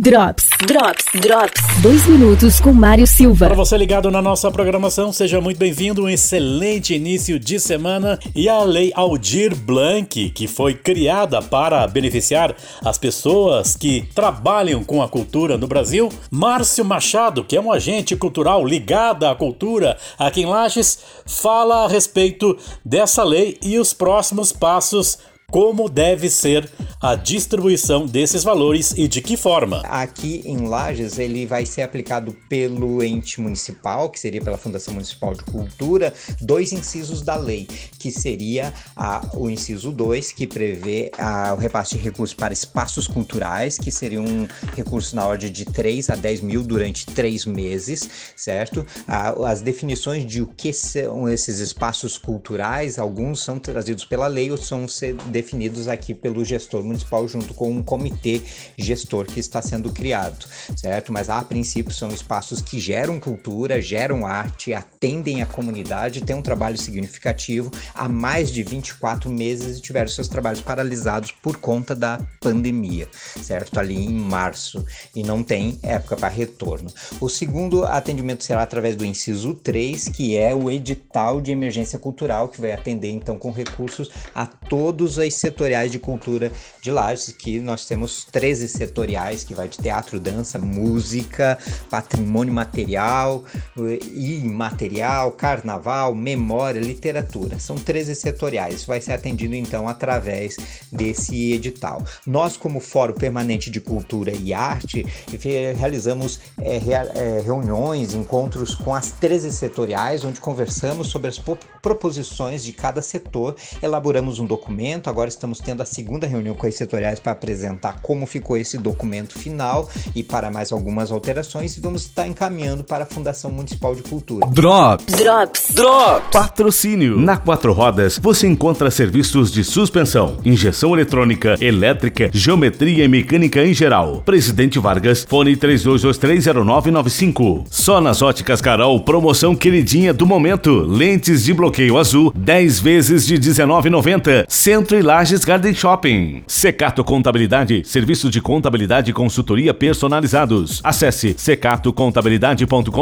Drops, Drops, Drops. Dois minutos com Mário Silva. Para você ligado na nossa programação, seja muito bem-vindo. Um excelente início de semana. E a Lei Aldir Blanc, que foi criada para beneficiar as pessoas que trabalham com a cultura no Brasil. Márcio Machado, que é um agente cultural ligado à cultura aqui em Lages, fala a respeito dessa lei e os próximos passos como deve ser a distribuição desses valores e de que forma. Aqui em Lages, ele vai ser aplicado pelo ente municipal, que seria pela Fundação Municipal de Cultura, dois incisos da lei, que seria a, o inciso 2, que prevê a, o repasse de recursos para espaços culturais, que seria um recurso na ordem de 3 a 10 mil durante três meses, certo? A, as definições de o que são esses espaços culturais, alguns são trazidos pela lei, outros são definidos aqui pelo gestor municipal junto com um comitê gestor que está sendo criado, certo? Mas a princípio são espaços que geram cultura, geram arte, atendem a comunidade, têm um trabalho significativo há mais de 24 meses e tiveram seus trabalhos paralisados por conta da pandemia, certo? Ali em março e não tem época para retorno. O segundo atendimento será através do inciso 3, que é o edital de emergência cultural, que vai atender então com recursos a todos os setoriais de cultura de Lages, que nós temos 13 setoriais, que vai de teatro, dança, música, patrimônio material e imaterial, carnaval, memória, literatura. São 13 setoriais. Isso vai ser atendido então através desse edital. Nós, como Fórum Permanente de Cultura e Arte, realizamos é, reuniões, encontros com as 13 setoriais, onde conversamos sobre as proposições de cada setor, elaboramos um documento, agora estamos tendo a segunda reunião com as setoriais para apresentar como ficou esse documento final e para mais algumas alterações e vamos estar encaminhando para a Fundação Municipal de Cultura. Drops. Drops. Drops. Patrocínio. Na Quatro Rodas você encontra serviços de suspensão, injeção eletrônica, elétrica, geometria e mecânica em geral. Presidente Vargas, fone 32230995. Só nas óticas Carol, promoção queridinha do momento. Lentes de bloqueio azul, 10 vezes de 19,90. Centro e Lages Garden Shopping. Secato Contabilidade, serviço de contabilidade e consultoria personalizados. Acesse secatocontabilidade.com.br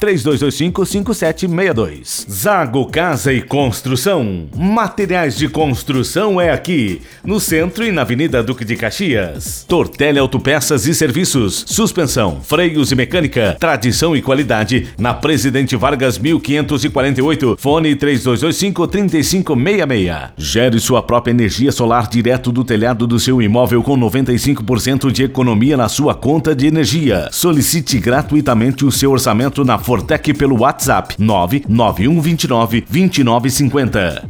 32255762. Zago Casa e Construção. Materiais de construção é aqui, no centro e na Avenida Duque de Caxias. Tortelli Autopeças e Serviços, suspensão, freios e mecânica, tradição e qualidade na Presidente Vargas 1548, fone 3225 3566. Gere sua própria energia solar direto do telhado do seu imóvel com 95% de economia na sua conta de energia. Solicite gratuitamente o seu orçamento na Fortec pelo WhatsApp 99129 2950.